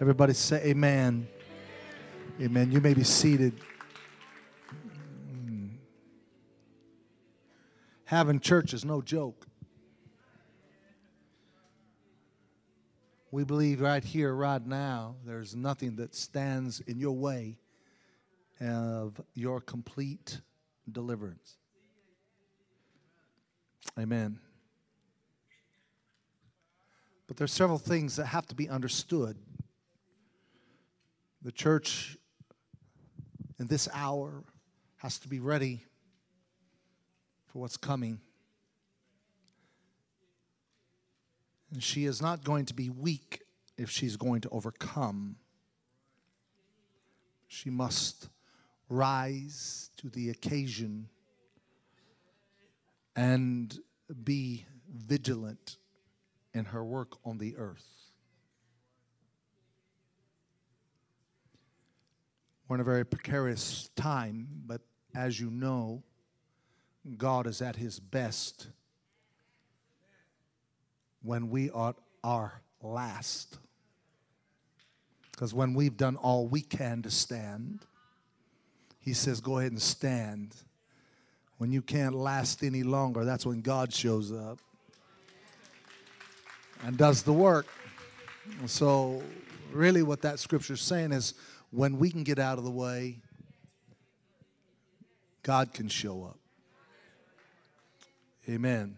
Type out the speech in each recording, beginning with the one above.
Everybody say amen. Amen. You may be seated. Mm. Having church is no joke. We believe right here, right now, there's nothing that stands in your way of your complete deliverance. Amen. But there's several things that have to be understood. The church in this hour has to be ready for what's coming. And she is not going to be weak if she's going to overcome. She must rise to the occasion and be vigilant in her work on the earth. We're in a very precarious time, but as you know, God is at his best when we are our last. Because when we've done all we can to stand, he says, Go ahead and stand. When you can't last any longer, that's when God shows up and does the work. So, really, what that scripture is saying is when we can get out of the way, God can show up. Amen.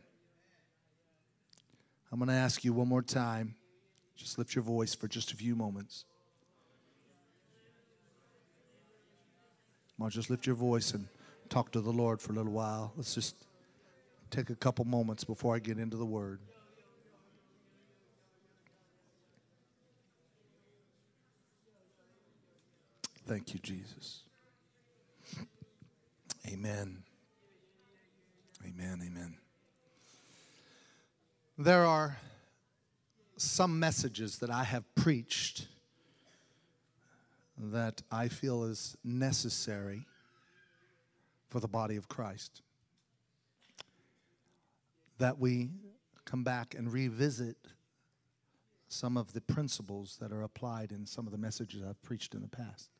I'm going to ask you one more time. Just lift your voice for just a few moments. Come on, just lift your voice and talk to the Lord for a little while. Let's just take a couple moments before I get into the word. Thank you, Jesus. Amen. Amen. Amen. There are some messages that I have preached that I feel is necessary for the body of Christ. That we come back and revisit some of the principles that are applied in some of the messages I've preached in the past.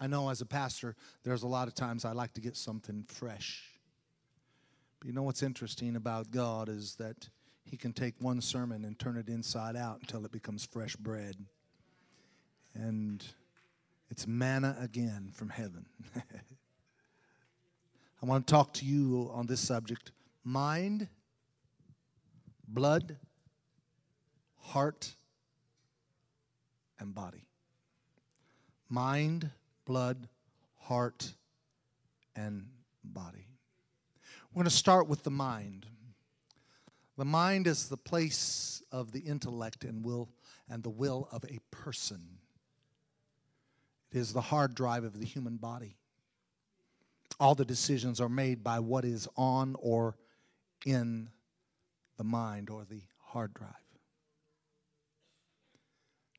I know as a pastor, there's a lot of times I like to get something fresh. But you know what's interesting about God is that He can take one sermon and turn it inside out until it becomes fresh bread. And it's manna again from heaven. I want to talk to you on this subject mind, blood, heart, and body. Mind, blood, heart, and body. We're going to start with the mind. The mind is the place of the intellect and will and the will of a person. It is the hard drive of the human body. All the decisions are made by what is on or in the mind or the hard drive.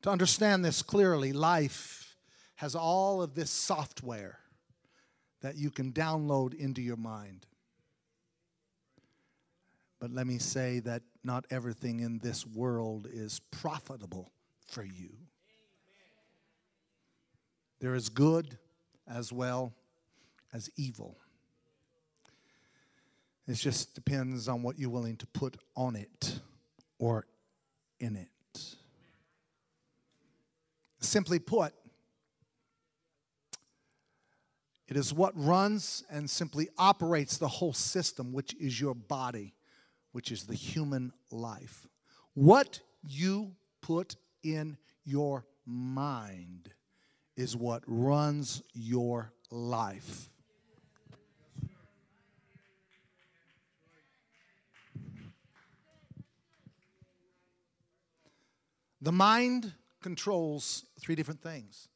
To understand this clearly, life has all of this software that you can download into your mind. But let me say that not everything in this world is profitable for you. There is good as well as evil. It just depends on what you're willing to put on it or in it. Simply put, It is what runs and simply operates the whole system, which is your body, which is the human life. What you put in your mind is what runs your life. The mind controls three different things.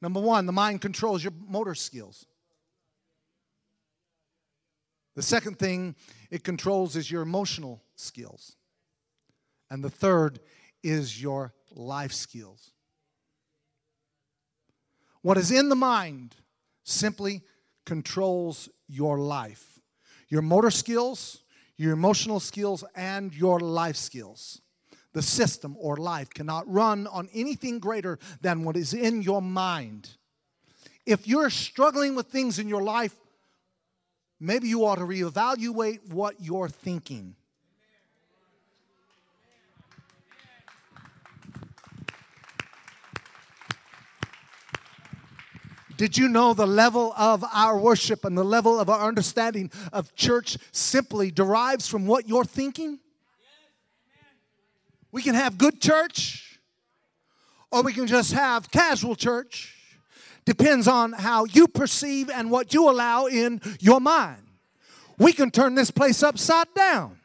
Number one, the mind controls your motor skills. The second thing it controls is your emotional skills. And the third is your life skills. What is in the mind simply controls your life, your motor skills, your emotional skills, and your life skills. the system or life cannot run on anything greater than what is in your mind. If you're struggling with things in your life, maybe you ought to reevaluate what you're thinking. Did you know the level of our worship and the level of our understanding of church simply derives from what you're thinking? We can have good church or we can just have casual church. Depends on how you perceive and what you allow in your mind. We can turn this place upside down.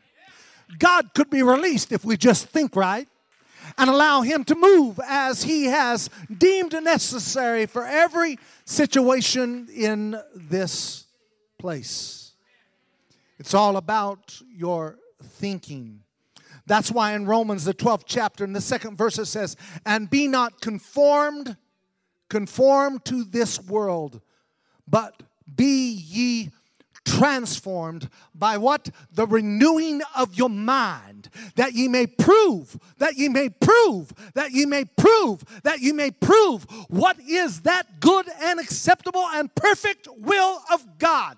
God could be released if we just think right and allow Him to move as He has deemed necessary for every situation in this place. It's all about your thinking. That's why in Romans, the 12th chapter, in the second verse, it says, And be not conformed, conformed to this world, but be ye transformed by what? The renewing of your mind, that ye may prove, that ye may prove, that ye may prove, that ye may prove what is that good and acceptable and perfect will of God.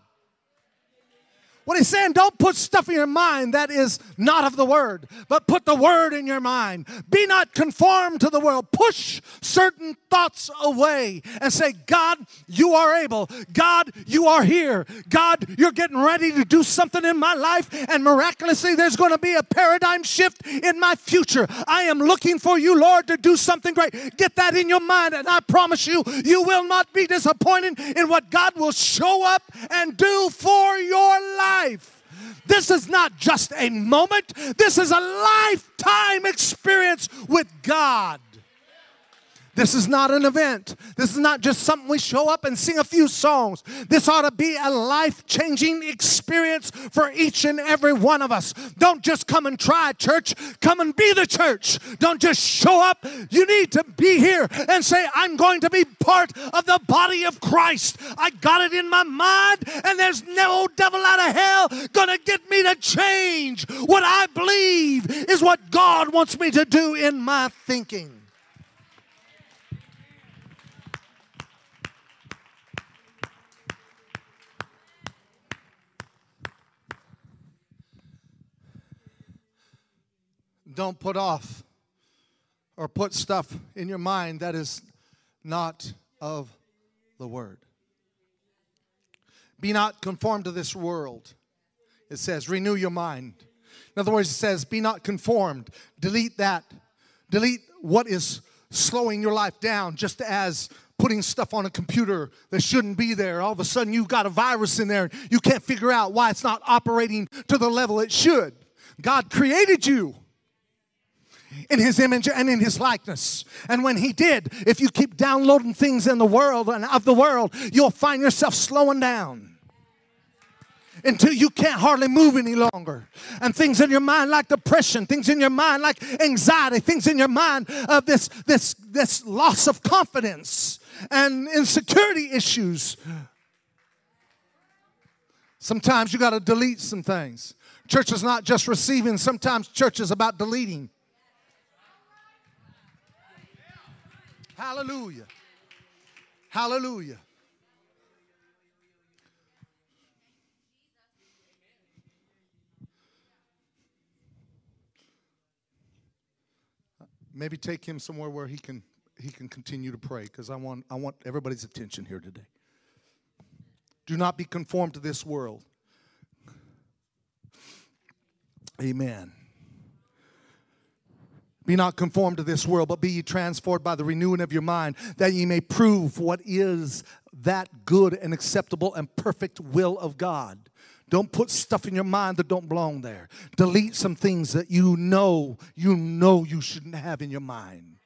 What he's saying, don't put stuff in your mind that is not of the word, but put the word in your mind. Be not conformed to the world. Push certain thoughts away and say, God, you are able. God, you are here. God, you're getting ready to do something in my life, and miraculously, there's going to be a paradigm shift in my future. I am looking for you, Lord, to do something great. Get that in your mind, and I promise you, you will not be disappointed in what God will show up and do for your life life. This is not just a moment, this is a lifetime experience with God. This is not an event. This is not just something we show up and sing a few songs. This ought to be a life changing experience for each and every one of us. Don't just come and try church, come and be the church. Don't just show up. You need to be here and say, I'm going to be part of the body of Christ. I got it in my mind, and there's no devil out of hell gonna get me to change. What I believe is what God wants me to do in my thinking. Don't put off or put stuff in your mind that is not of the word. Be not conformed to this world. It says, renew your mind. In other words, it says, be not conformed. Delete that. Delete what is slowing your life down, just as putting stuff on a computer that shouldn't be there. All of a sudden, you've got a virus in there. and You can't figure out why it's not operating to the level it should. God created you in his image and in his likeness. And when he did, if you keep downloading things in the world and of the world, you'll find yourself slowing down until you can't hardly move any longer. And things in your mind like depression, things in your mind like anxiety, things in your mind of this this this loss of confidence and insecurity issues. Sometimes you got to delete some things. Church is not just receiving, sometimes church is about deleting. Hallelujah. Hallelujah. Maybe take him somewhere where he can he can continue to pray because I want I want everybody's attention here today. Do not be conformed to this world. Amen. Be not conformed to this world, but be ye transformed by the renewing of your mind, that ye may prove what is that good and acceptable and perfect will of God. Don't put stuff in your mind that don't belong there. Delete some things that you know, you know you shouldn't have in your mind.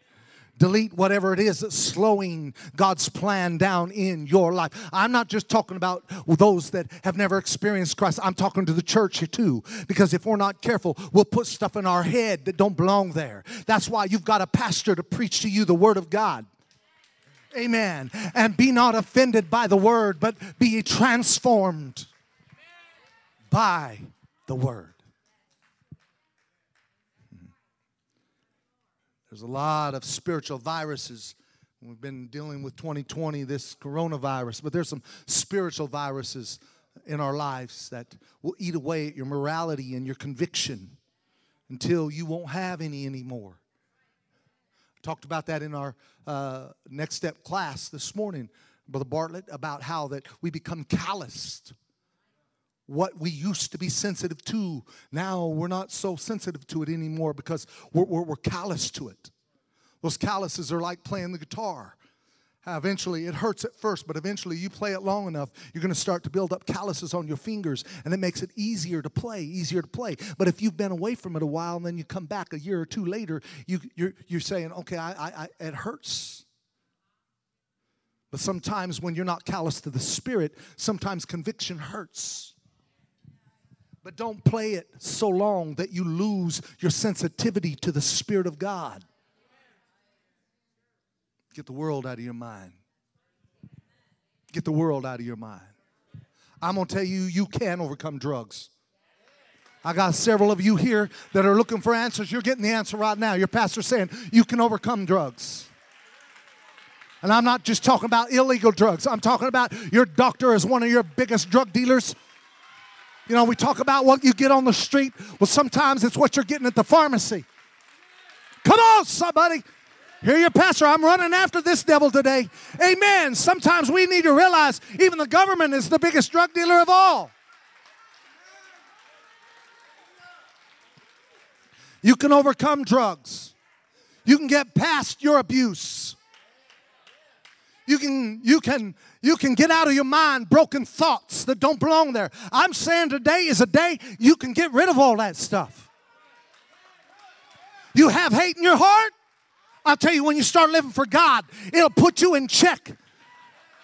Delete whatever it is that's slowing God's plan down in your life. I'm not just talking about those that have never experienced Christ. I'm talking to the church too. Because if we're not careful, we'll put stuff in our head that don't belong there. That's why you've got a pastor to preach to you the Word of God. Amen. And be not offended by the Word, but be transformed by the Word. There's a lot of spiritual viruses. We've been dealing with 2020, this coronavirus, but there's some spiritual viruses in our lives that will eat away at your morality and your conviction until you won't have any anymore. Talked about that in our uh, next step class this morning, Brother Bartlett, about how that we become calloused. What we used to be sensitive to, now we're not so sensitive to it anymore because we're, we're, we're callous to it. Those calluses are like playing the guitar. Uh, eventually, it hurts at first, but eventually, you play it long enough, you're going to start to build up calluses on your fingers, and it makes it easier to play, easier to play. But if you've been away from it a while and then you come back a year or two later, you, you're, you're saying, okay, I, I, I, it hurts. But sometimes when you're not callous to the Spirit, sometimes conviction hurts. But don't play it so long that you lose your sensitivity to the Spirit of God. Get the world out of your mind. Get the world out of your mind. I'm going to tell you, you can overcome drugs. I got several of you here that are looking for answers. You're getting the answer right now. Your pastor's saying you can overcome drugs. And I'm not just talking about illegal drugs, I'm talking about your doctor is one of your biggest drug dealers. You know, we talk about what you get on the street. Well, sometimes it's what you're getting at the pharmacy. Come on, somebody. Hear your pastor, I'm running after this devil today. Amen. Sometimes we need to realize even the government is the biggest drug dealer of all. You can overcome drugs. You can get past your abuse. You can you can you can get out of your mind broken thoughts that don't belong there. I'm saying today is a day you can get rid of all that stuff. You have hate in your heart? I'll tell you, when you start living for God, it'll put you in check.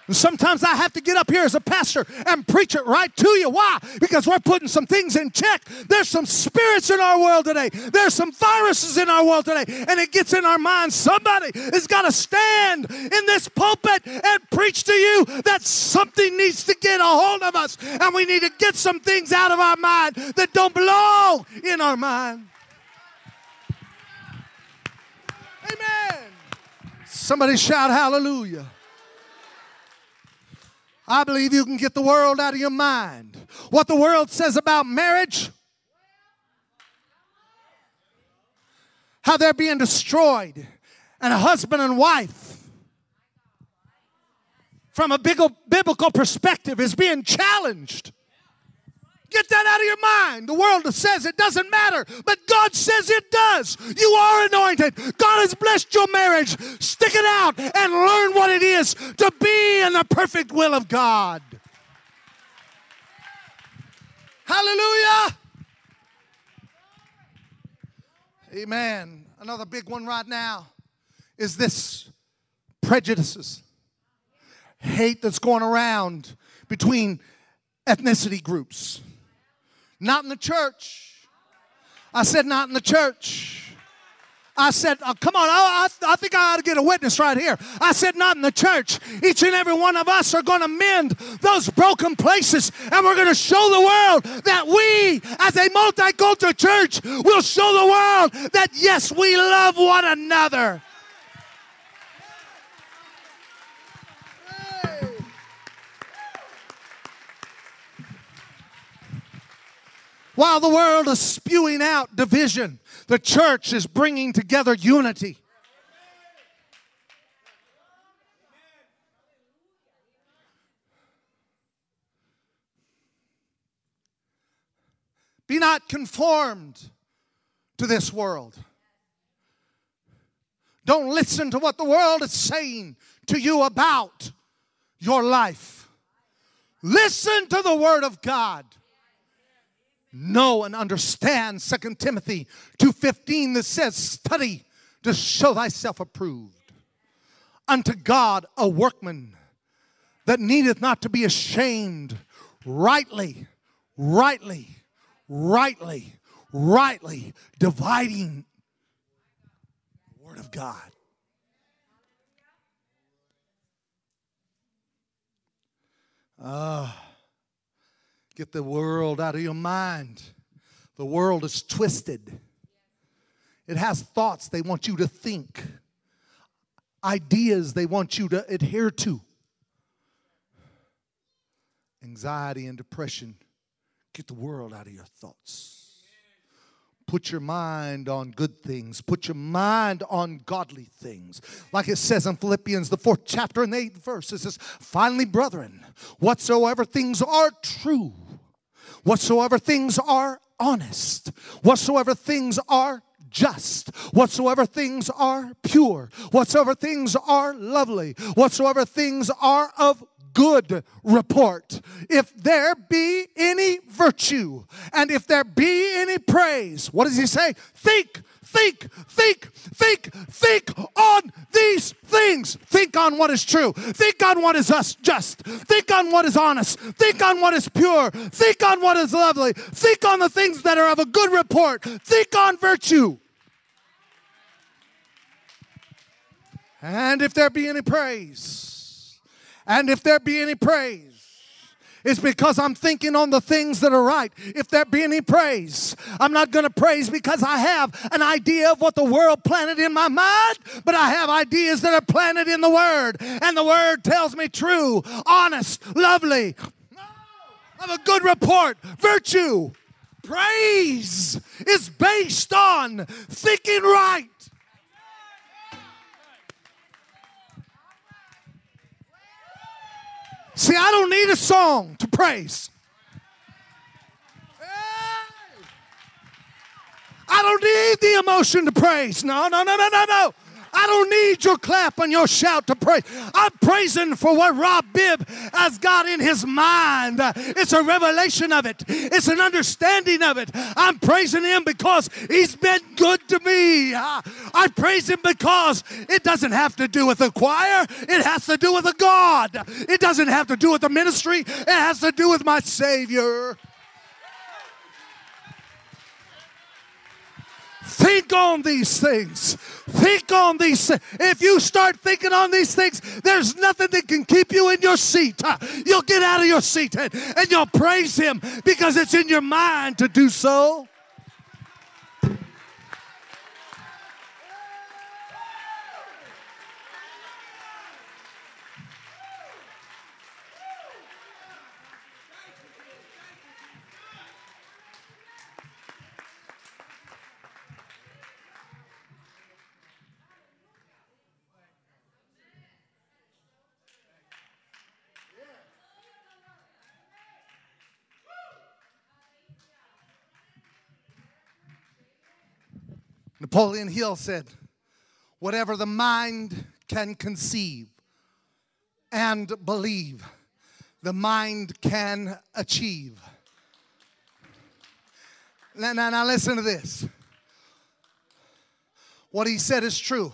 And sometimes I have to get up here as a pastor and preach it right to you. Why? Because we're putting some things in check. There's some spirits in our world today. There's some viruses in our world today. And it gets in our minds. Somebody has got to stand in this pulpit and preach to you that something needs to get a hold of us. And we need to get some things out of our mind that don't belong in our mind. Amen. Somebody shout hallelujah. I believe you can get the world out of your mind. What the world says about marriage, how they're being destroyed, and a husband and wife, from a biblical perspective, is being challenged. Get that out of your mind. The world says it doesn't matter, but God says it does. You are anointed. God has blessed your marriage. Stick it out and learn what it is to be in the perfect will of God. Hallelujah. Amen. Another big one right now is this prejudices, hate that's going around between ethnicity groups. Not in the church. I said, not in the church. I said, oh, come on, I, I, I, think I ought to get a witness right here. I said, not in the church. Each and every one of us are going to mend those broken places, and we're going to show the world that we, as a multicultural church, will show the world that, yes, we love one another. While the world is spewing out division, the church is bringing together unity. Be not conformed to this world. Don't listen to what the world is saying to you about your life. Listen to the Word of God know and understand Second Timothy 2:15 that says study to show thyself approved unto God a workman that needeth not to be ashamed. Rightly rightly rightly rightly dividing the word of God. Ah. uh, Get the world out of your mind. The world is twisted. It has thoughts they want you to think, ideas they want you to adhere to. Anxiety and depression get the world out of your thoughts. Put your mind on good things. Put your mind on godly things. Like it says in Philippians, the fourth chapter and the eighth verse, it says, Finally, brethren, whatsoever things are true, whatsoever things are honest, whatsoever things are just, whatsoever things are pure, whatsoever things are lovely, whatsoever things are of good report. If there be any virtue and if there be any praise, what does he say? Think, think, think, think, think on these things. Think on what is true. Think on what is just. Think on what is honest. Think on what is pure. Think on what is lovely. Think on the things that are of a good report. Think on virtue. And if there be any praise, and if there be any praise, it's because I'm thinking on the things that are right. If there be any praise, I'm not going to praise because I have an idea of what the world planted in my mind, but I have ideas that are planted in the Word. And the Word tells me true, honest, lovely, of a good report, virtue. Praise is based on thinking right. See, I don't need a song to praise. I don't need the emotion to praise. No, no, no, no, no, no. I don't need your clap and your shout to praise. I'm praising for what Rob Bibb has got in his mind. It's a revelation of it, it's an understanding of it. I'm praising him because he's been good to me. I praise him because it doesn't have to do with the choir, it has to do with a God. It doesn't have to do with the ministry, it has to do with my Savior. Think on these things. Think on these things. If you start thinking on these things, there's nothing that can keep you in your seat. Uh, you'll get out of your seat and, and you'll praise Him because it's in your mind to do so. Napoleon Hill said, Whatever the mind can conceive and believe, the mind can achieve. Now, now, now listen to this. What he said is true,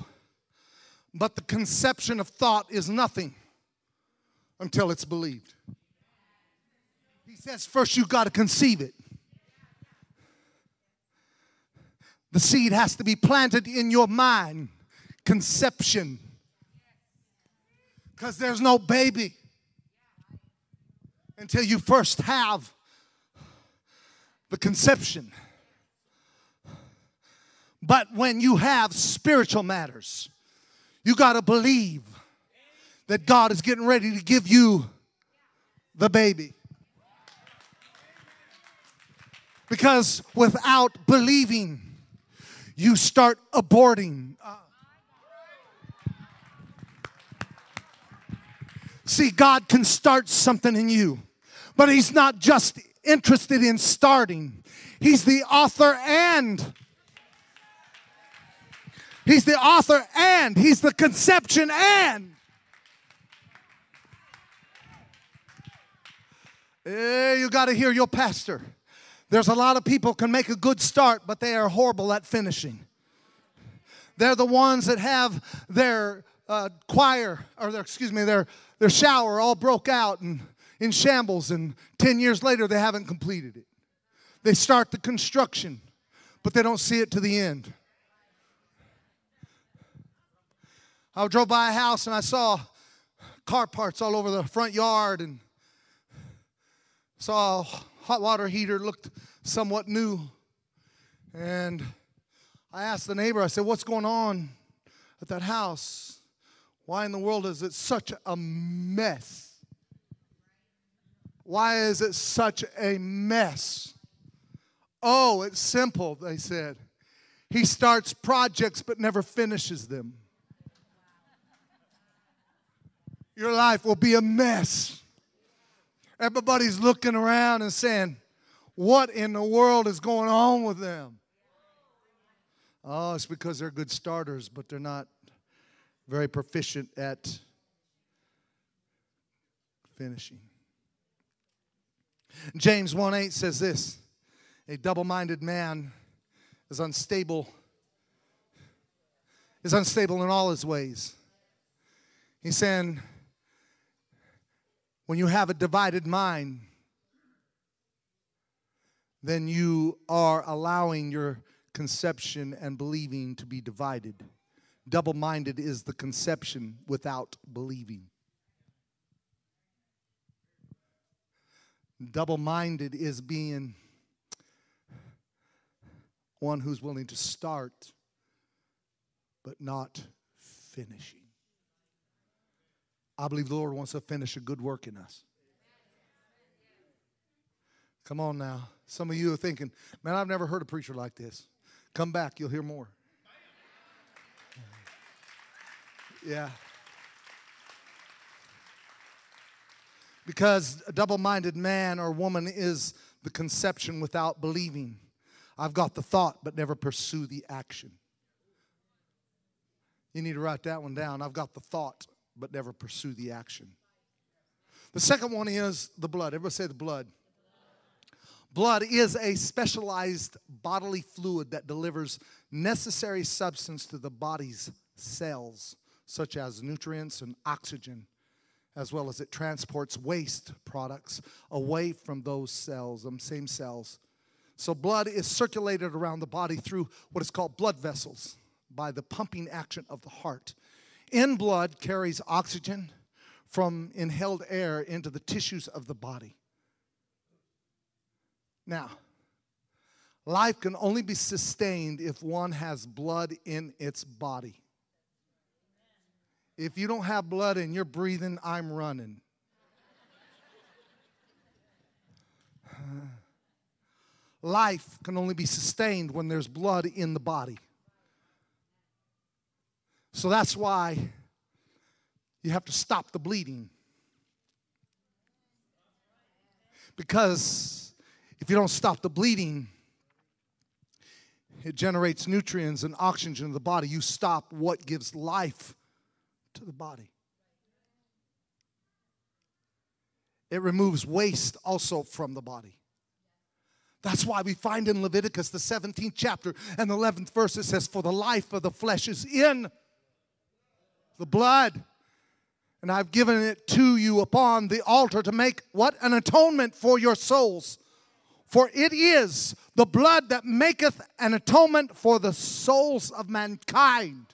but the conception of thought is nothing until it's believed. He says, first you got to conceive it. The seed has to be planted in your mind, conception. Because there's no baby until you first have the conception. But when you have spiritual matters, you got to believe that God is getting ready to give you the baby. Because without believing, you start aborting. See, God can start something in you, but He's not just interested in starting, He's the author and He's the author and He's the conception and. Eh, you got to hear your pastor. There's a lot of people can make a good start, but they are horrible at finishing. They're the ones that have their uh, choir, or their, excuse me, their, their shower all broke out and in shambles, and 10 years later they haven't completed it. They start the construction, but they don't see it to the end. I drove by a house and I saw car parts all over the front yard and saw hot water heater looked somewhat new. And I asked the neighbor, I said, What's going on at that house? Why in the world is it such a mess? Why is it such a mess? Oh, it's simple, they said. He starts projects but never finishes them. Your life will be a mess. Everybody's looking around and saying, What in the world is going on with them? Oh, it's because they're good starters, but they're not very proficient at finishing. James 1 8 says this A double minded man is unstable, is unstable in all his ways. He's saying, when you have a divided mind, then you are allowing your conception and believing to be divided. Double minded is the conception without believing. Double minded is being one who's willing to start but not finishing. I believe the Lord wants to finish a good work in us. Come on now. Some of you are thinking, man, I've never heard a preacher like this. Come back, you'll hear more. Yeah. Because a double minded man or woman is the conception without believing. I've got the thought, but never pursue the action. You need to write that one down. I've got the thought, but never pursue the action. The second one is the blood. Everybody say the blood. Blood is a specialized bodily fluid that delivers necessary substance to the body's cells, such as nutrients and oxygen, as well as it transports waste products away from those cells, them same cells. So, blood is circulated around the body through what is called blood vessels by the pumping action of the heart. In blood carries oxygen from inhaled air into the tissues of the body. Now, life can only be sustained if one has blood in its body. If you don't have blood and you're breathing, I'm running. Life can only be sustained when there's blood in the body. So that's why you have to stop the bleeding. Because if you don't stop the bleeding, it generates nutrients and oxygen in the body. You stop what gives life to the body. It removes waste also from the body. That's why we find in Leviticus, the 17th chapter and the 11th verse, it says, For the life of the flesh is in the blood. And I've given it to you upon the altar to make what? An atonement for your souls. For it is the blood that maketh an atonement for the souls of mankind.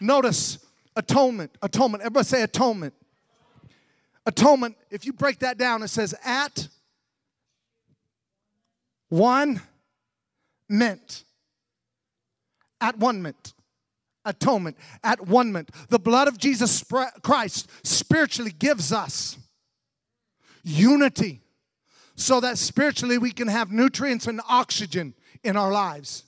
Notice atonement, atonement. Everybody say atonement. Atonement, if you break that down, it says at one meant. At one meant atonement, at one. The blood of Jesus Christ spiritually gives us unity so that spiritually we can have nutrients and oxygen in our lives.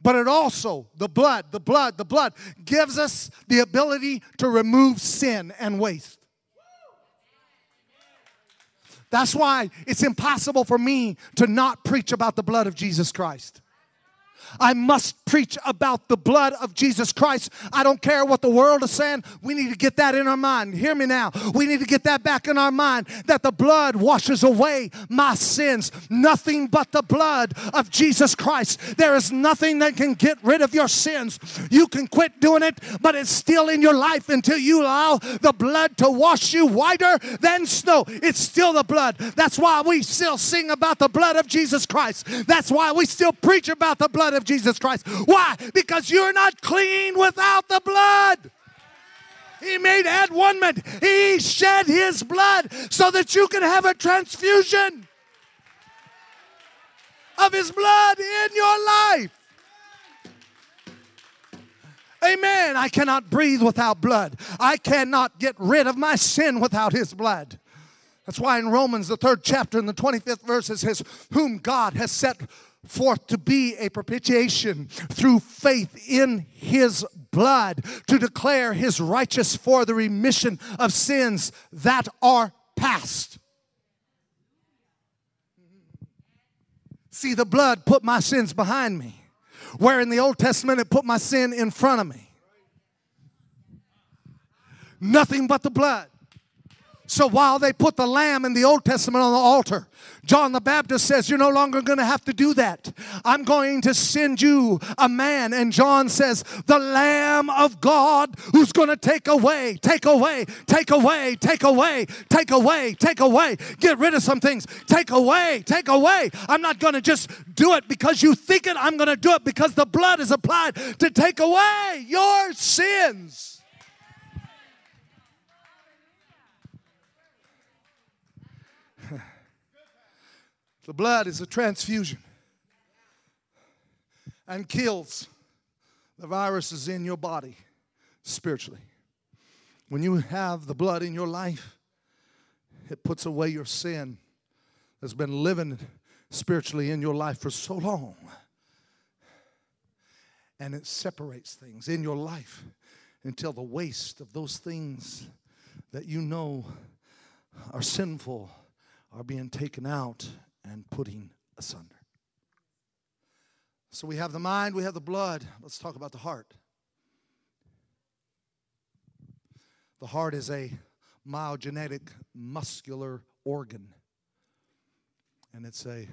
But it also, the blood, the blood, the blood gives us the ability to remove sin and waste. That's why it's impossible for me to not preach about the blood of Jesus Christ. I must preach about the blood of Jesus Christ. I don't care what the world is saying. We need to get that in our mind. Hear me now. We need to get that back in our mind that the blood washes away my sins. Nothing but the blood of Jesus Christ. There is nothing that can get rid of your sins. You can quit doing it, but it's still in your life until you allow the blood to wash you whiter than snow. It's still the blood. That's why we still sing about the blood of Jesus Christ. That's why we still preach about the blood of of Jesus Christ. Why? Because you're not clean without the blood. He made atonement. He shed his blood so that you can have a transfusion. of His blood in your life. Amen. I cannot breathe without blood. I cannot get rid of my sin without His blood. That's why in Romans, the third chapter, in the 25th verse, it says, Whom God has set forth to be a propitiation through faith in his blood to declare his righteous for the remission of sins that are past. See, the blood put my sins behind me, where in the Old Testament it put my sin in front of me. Nothing but the blood. So while they put the lamb in the Old Testament on the altar, John the Baptist says, You're no longer going to have to do that. I'm going to send you a man. And John says, The Lamb of God who's going to take away, take away, take away, take away, take away, take away, get rid of some things, take away, take away. I'm not going to just do it because you think it, I'm going to do it because the blood is applied to take away your sins. The blood is a transfusion and kills the viruses in your body spiritually. When you have the blood in your life, it puts away your sin that's been living spiritually in your life for so long. And it separates things in your life until the waste of those things that you know are sinful are being taken out and putting asunder. So we have the mind, we have the blood. Let's talk about the heart. The heart is a myogenetic muscular organ, and it's a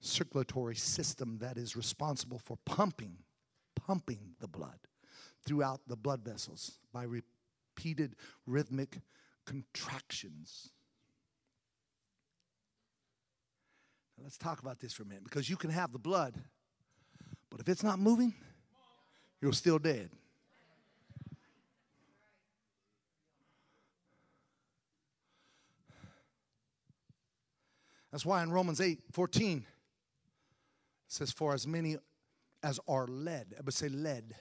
circulatory system that is responsible for pumping, pumping the blood throughout the blood vessels by repeated rhythmic contractions. Now let's talk about this for a minute because you can have the blood, but if it's not moving, you're still dead. That's why in Romans 8 14 it says, For as many as are led, would say led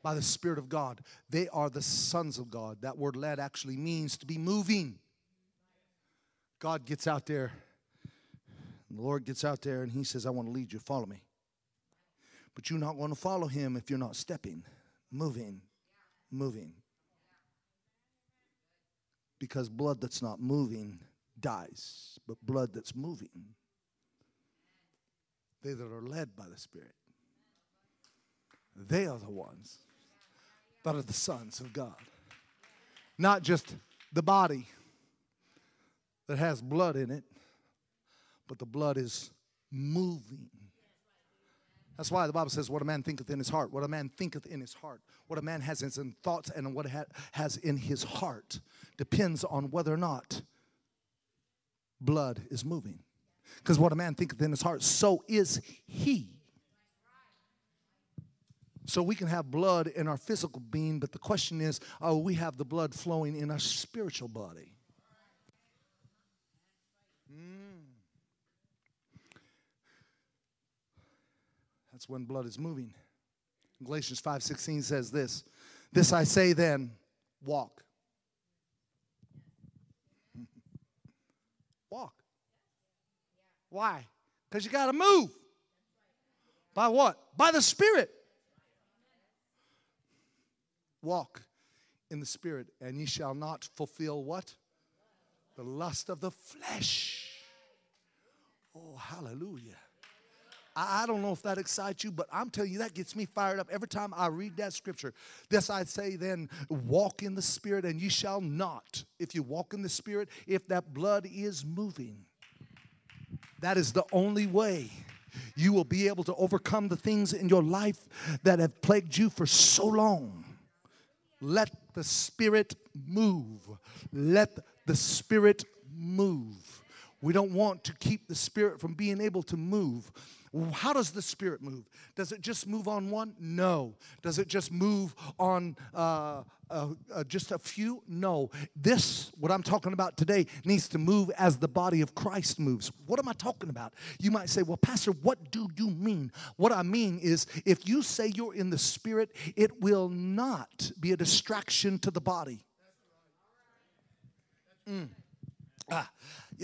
by the Spirit of God, they are the sons of God. That word led actually means to be moving. God gets out there and the Lord gets out there and he says, I want to lead you, follow me. But you're not going to follow him if you're not stepping, moving, moving. Because blood that's not moving dies, but blood that's moving, they that are led by the Spirit, they are the ones that are the sons of God. Not just the body that has blood in it, but the blood is moving. That's why the Bible says, What a man thinketh in his heart, what a man thinketh in his heart, what a man has in his thoughts and what ha- has in his heart depends on whether or not blood is moving. Because what a man thinketh in his heart, so is he. So we can have blood in our physical being, but the question is, oh, we have the blood flowing in our spiritual body. That's when blood is moving. Galatians 5:16 says this. This I say then, walk. walk. Why? Because you got to move. By what? By the Spirit. Walk in the Spirit, and ye shall not fulfill what? The lust of the flesh. Oh, hallelujah. I, don't know if that excites you, but I'm telling you, that gets me fired up every time I read that scripture. This I say then, walk in the Spirit, and ye shall not, if you walk in the Spirit, if that blood is moving. That is the only way you will be able to overcome the things in your life that have plagued you for so long. Let the Spirit move. Let the Spirit move. We don't want to keep the Spirit from being able to move How does the Spirit move? Does it just move on one? No. Does it just move on uh, uh, uh, just a few? No. This, what I'm talking about today, needs to move as the body of Christ moves. What am I talking about? You might say, well, Pastor, what do you mean? What I mean is, if you say you're in the Spirit, it will not be a distraction to the body. Mm. Ah,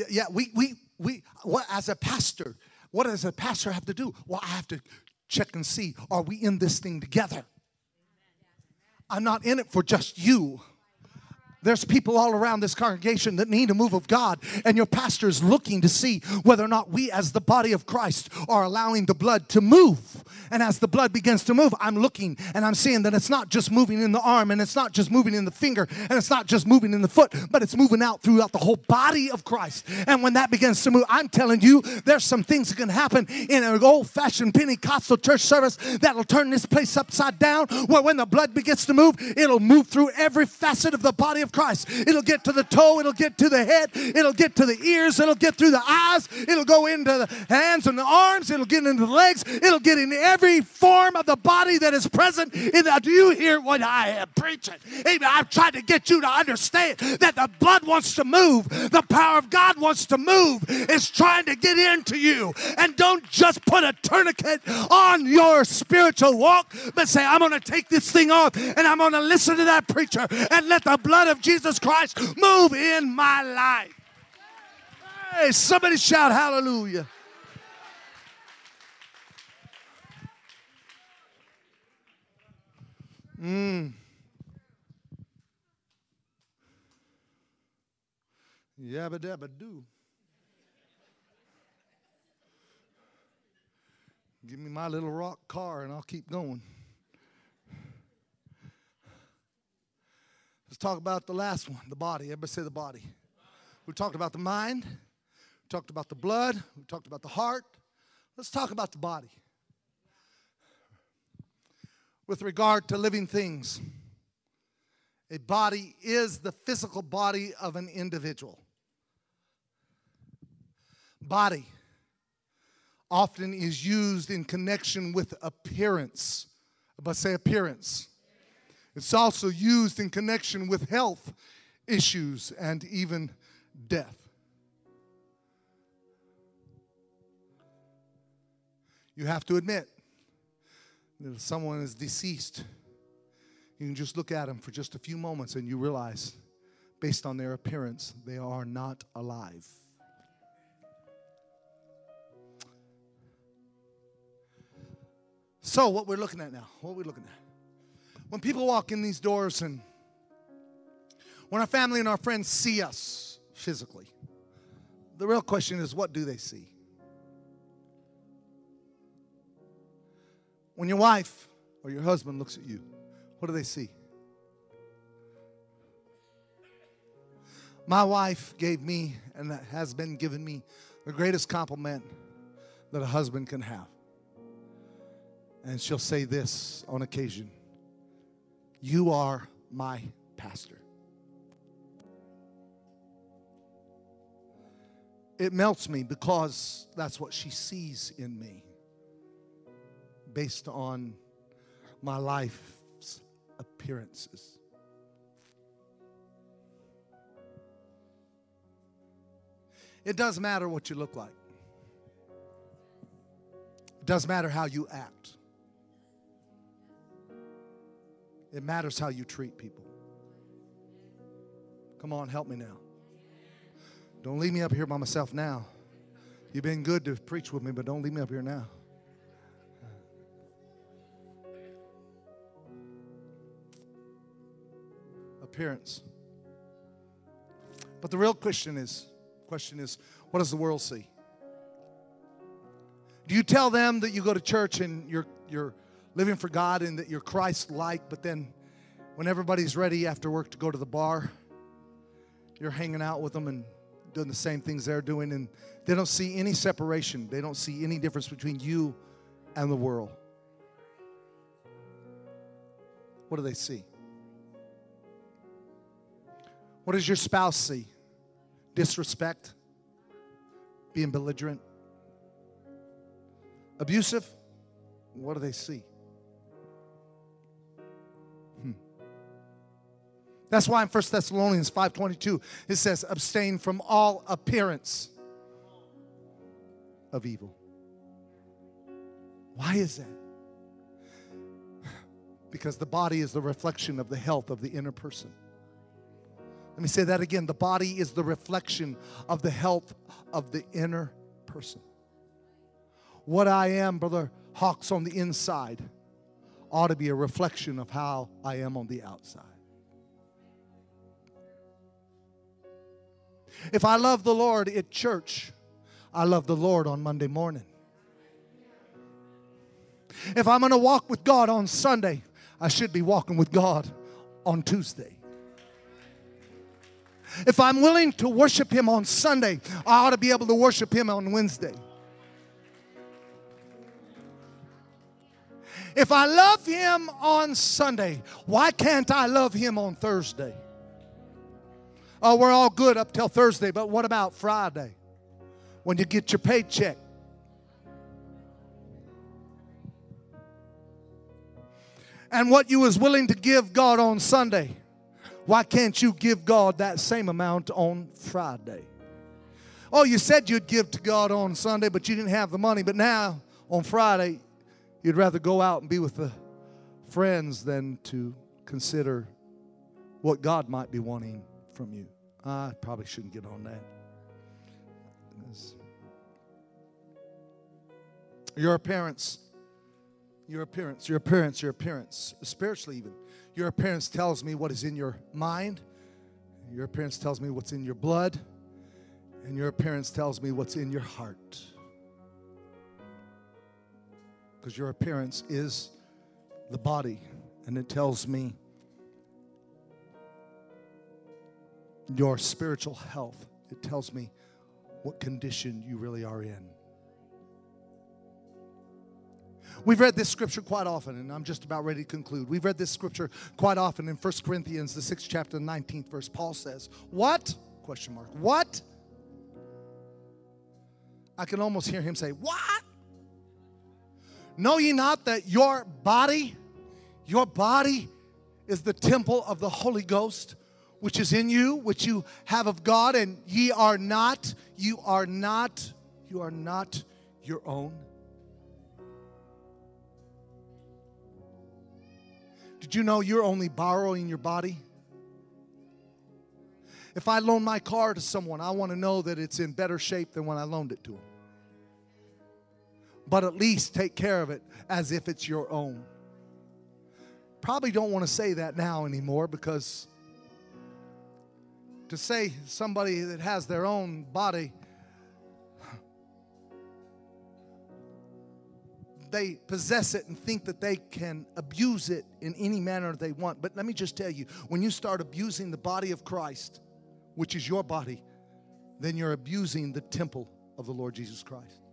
yeah, we, we, we, what, as a pastor, what does a pastor have to do? Well, I have to check and see are we in this thing together? I'm not in it for just you. There's people all around this congregation that need a move of God, and your pastor is looking to see whether or not we, as the body of Christ, are allowing the blood to move. And as the blood begins to move, I'm looking and I'm seeing that it's not just moving in the arm, and it's not just moving in the finger, and it's not just moving in the foot, but it's moving out throughout the whole body of Christ. And when that begins to move, I'm telling you, there's some things that can happen in an old fashioned Pentecostal church service that'll turn this place upside down, where when the blood begins to move, it'll move through every facet of the body of Christ. It'll get to the toe, it'll get to the head, it'll get to the ears, it'll get through the eyes, it'll go into the hands and the arms, it'll get into the legs, it'll get in every form of the body that is present. In the, do you hear what I am preaching? Amen. I'm trying to get you to understand that the blood wants to move, the power of God wants to move, it's trying to get into you. And don't just put a tourniquet on your spiritual walk, but say, I'm going to take this thing off and I'm going to listen to that preacher and let the blood of Jesus Christ move in my life. Hey, somebody shout hallelujah. Mm. Yabba dabba do. Give me my little rock car and I'll keep going. Let's talk about the last one, the body. Everybody say the body. We talked about the mind, we talked about the blood, we talked about the heart. Let's talk about the body. With regard to living things, a body is the physical body of an individual. Body often is used in connection with appearance. But say appearance. It's also used in connection with health issues and even death. You have to admit that if someone is deceased, you can just look at them for just a few moments and you realize, based on their appearance, they are not alive. So, what we're looking at now, what are we looking at? When people walk in these doors and when our family and our friends see us physically, the real question is what do they see? When your wife or your husband looks at you, what do they see? My wife gave me and has been given me the greatest compliment that a husband can have. And she'll say this on occasion you are my pastor. It melts me because that's what she sees in me based on my life's appearances. It doesn't matter what you look like. It doesn't matter how you act. It matters how you treat people. Come on, help me now. Don't leave me up here by myself now. You've been good to preach with me, but don't leave me up here now. Appearance. But the real question is, question is, what does the world see? Do you tell them that you go to church and you're you're living for God and that you're Christ like, but then when everybody's ready after work to go to the bar, you're hanging out with them and doing the same things they're doing, and they don't see any separation. They don't see any difference between you and the world. What do they see? What does your spouse see? Disrespect? Being belligerent? abusive, what do they see? That's why in 1 Thessalonians 5:22 it says abstain from all appearance of evil. Why is that? Because the body is the reflection of the health of the inner person. Let me say that again. The body is the reflection of the health of the inner person. What I am, Brother Hawks, on the inside ought to be a reflection of how I am on the outside. If I love the Lord at church, I love the Lord on Monday morning. If I'm going to walk with God on Sunday, I should be walking with God on Tuesday. If I'm willing to worship Him on Sunday, I ought to be able to worship Him on Wednesday. If I love Him on Sunday, why can't I love Him on Thursday? Oh, we're all good up till Thursday, but what about Friday? When you get your paycheck? And what you was willing to give God on Sunday, why can't you give God that same amount on Friday? Oh, you said you'd give to God on Sunday, but you didn't have the money. But now, on Friday, you'd rather go out and be with the friends than to consider what God might be wanting from you. I probably shouldn't get on that. Your appearance, your appearance, your appearance, your appearance, spiritually even. Your appearance tells me what is in your mind. Your appearance tells me what's in your blood. And your appearance tells me what's in your heart. Because your appearance is the body, and it tells me your spiritual health. It tells me what condition you really are in. We've read this scripture quite often, and I'm just about ready to conclude. We've read this scripture quite often in 1 Corinthians, the 6th chapter, the 19th verse. Paul says, What? Question mark. What? I can almost hear him say, What? Know ye not that your body, your body is the temple of the Holy Ghost, which is in you, which you have of God, and ye are not, you are not, you are not your own. Did you know you're only borrowing your body? If I loan my car to someone, I want to know that it's in better shape than when I loaned it to them. But at least take care of it as if it's your own. Probably don't want to say that now anymore because to say somebody that has their own body they possess it and think that they can abuse it in any manner they want. But let me just tell you when you start abusing the body of Christ, which is your body, then you're abusing the temple of the Lord Jesus Christ.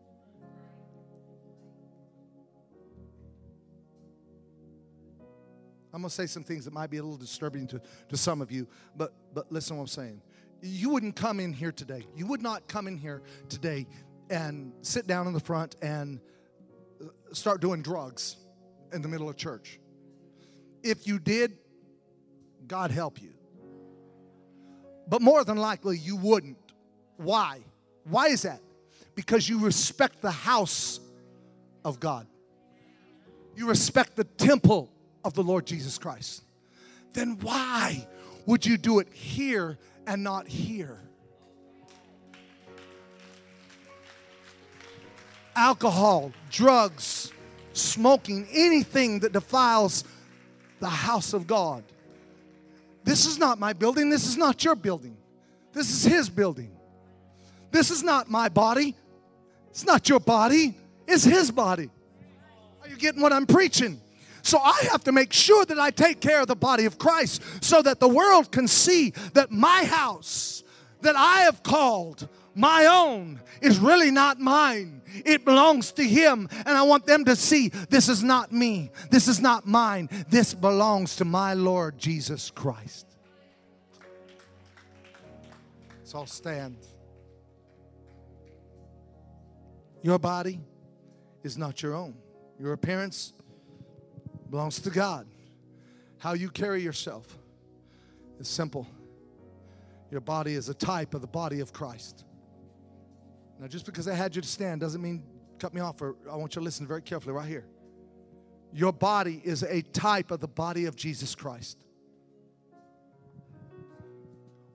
I'm going to say some things that might be a little disturbing to, to some of you, but, but listen to what I'm saying. You wouldn't come in here today. You would not come in here today and sit down in the front and uh, start doing drugs in the middle of church. If you did, God help you. But more than likely, you wouldn't. Why? Why is that? Because you respect the house of God, you respect the temple of the Lord Jesus Christ. Then why would you do it here and not here? alcohol, drugs, smoking, anything that defiles the house of God. This is not my building. This is not your building. This is His building. This is not my body. It's not your body. It's His body. Are you getting what I'm preaching? So I have to make sure that I take care of the body of Christ so that the world can see that my house that I have called my own is really not mine. It belongs to Him. And I want them to see this is not me. This is not mine. This belongs to my Lord Jesus Christ. Let's all stand. Your body is not your own. Your appearance belongs to God. How you carry yourself is simple. Your body is a type of the body of Christ. Now, just because I had you to stand doesn't mean cut me off, or I want you to listen very carefully right here. Your body is a type of the body of Jesus Christ.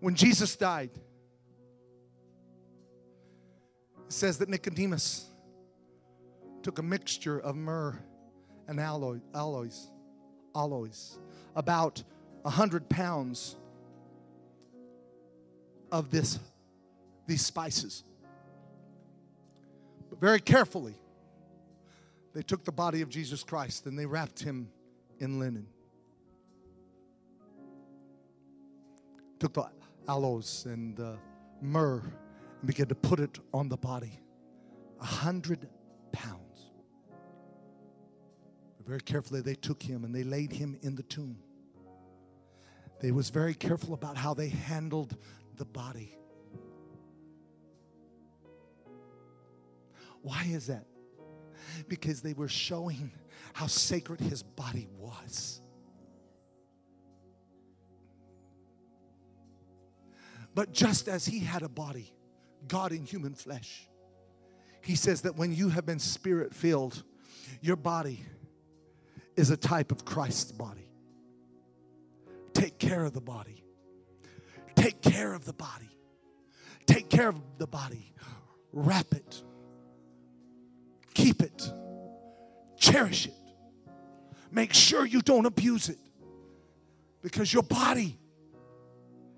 When Jesus died, it says that Nicodemus took a mixture of myrrh and alloy, alloys, alloys, about a hundred pounds of this, these spices. But very carefully, they took the body of Jesus Christ and they wrapped him in linen. Took the aloes and the myrrh and began to put it on the body. A hundred Very carefully, they took him and they laid him in the tomb. They was very careful about how they handled the body. Why is that? Because they were showing how sacred his body was. But just as he had a body, God in human flesh, he says that when you have been spirit filled, your body is a type of Christ's body. Take care of the body. Take care of the body. Take care of the body. Wrap it. Keep it. Cherish it. Make sure you don't abuse it. Because your body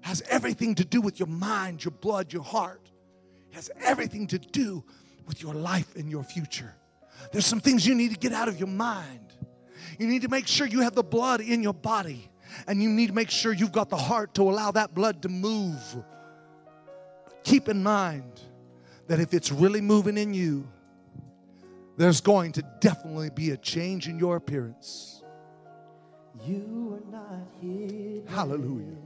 has everything to do with your mind, your blood, your heart. It has everything to do with your life and your future. There's some things you need to get out of your mind. You need to make sure you have the blood in your body, and you need to make sure you've got the heart to allow that blood to move. keep in mind that if it's really moving in you, there's going to definitely be a change in your appearance. You are not here. Hallelujah.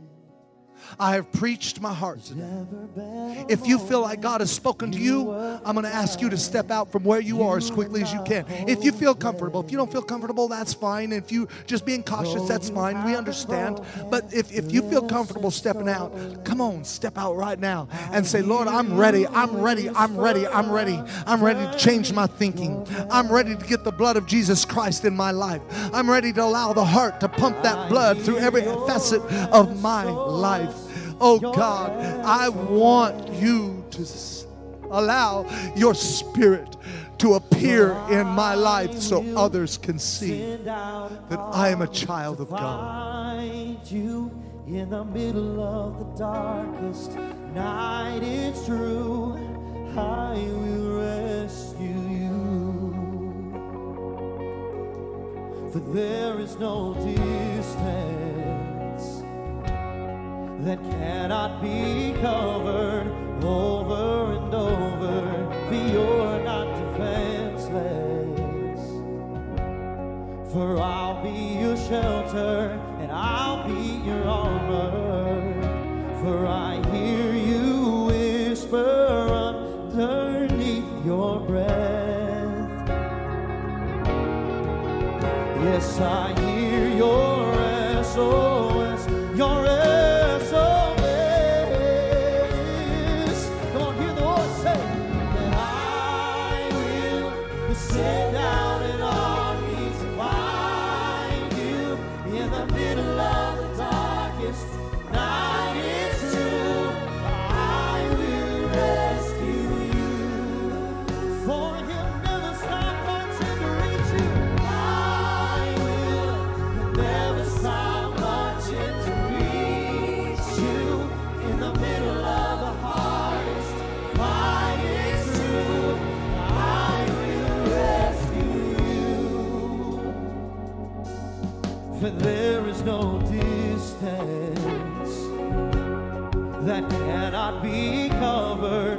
I have preached my heart today. If you feel like God has spoken to you, I'm going to ask you to step out from where you are as quickly as you can. If you feel comfortable, if you don't feel comfortable, that's fine. If you just being cautious, that's fine. We understand. But if, if you feel comfortable stepping out, come on, step out right now and say, Lord, I'm ready. I'm ready. I'm ready. I'm ready. I'm ready to change my thinking. I'm ready to get the blood of Jesus Christ in my life. I'm ready to allow the heart to pump that blood through every facet of my life. Oh God, I want you to allow your spirit to appear in my life so others can see that I am a child of God. In the middle of the darkest night, it's true, I will rescue you. For there is no distance that cannot be covered over and over, for you're not defenseless. For I'll be your shelter and I'll be your armor. For I hear you whisper underneath your breath. Yes, I hear your SOS, that cannot be covered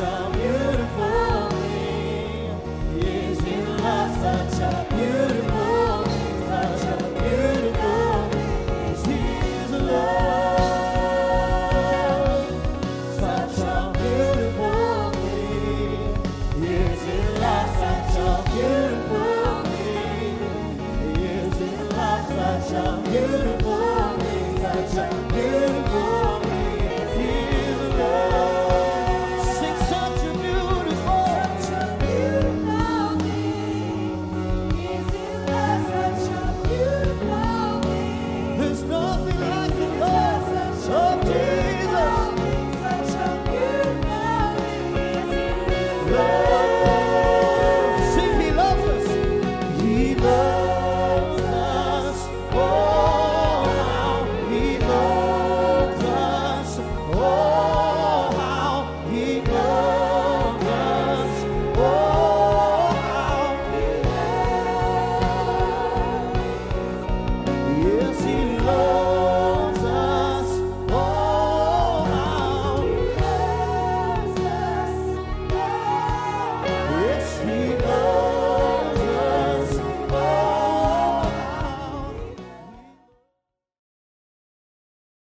some